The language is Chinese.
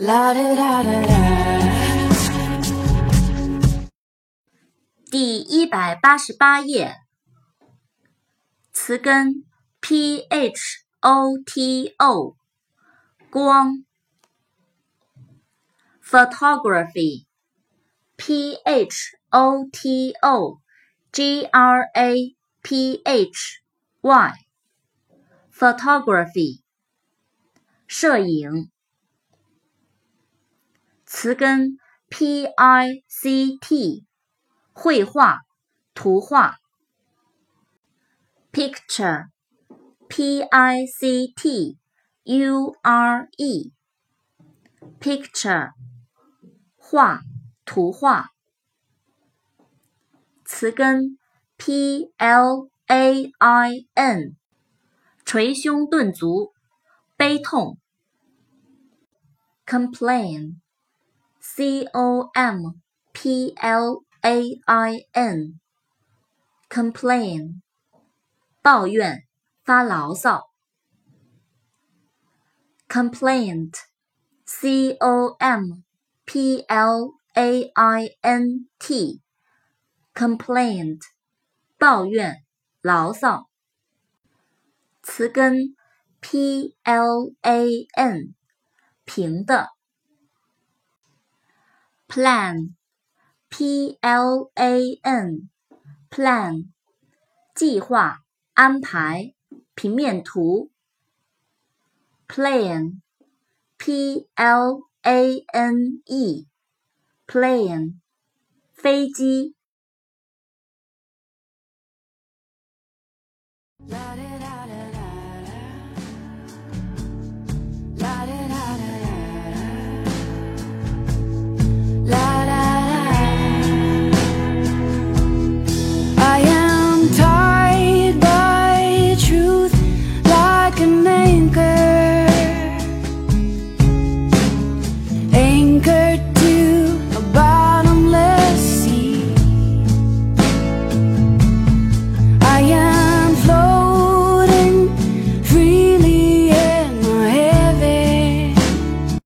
啦啦啦啦啦。第一百八十八页，词根 p h o t o，光，photography，p h o t o g r a p h y，photography，摄影。词根 p i c t，绘画、图画。picture，p i c t u r e，picture，画、图画。词根 p l a i n，捶胸顿足，悲痛。complain。C O M P L A I N，complain，抱怨，发牢骚。complaint，C O M P L A I N T，complaint，抱怨，牢骚。词根 P L A N，平的。Plan, p l a n, plan，计划、安排、平面图。plane, p l a n e, plane，飞机。anchor Anchored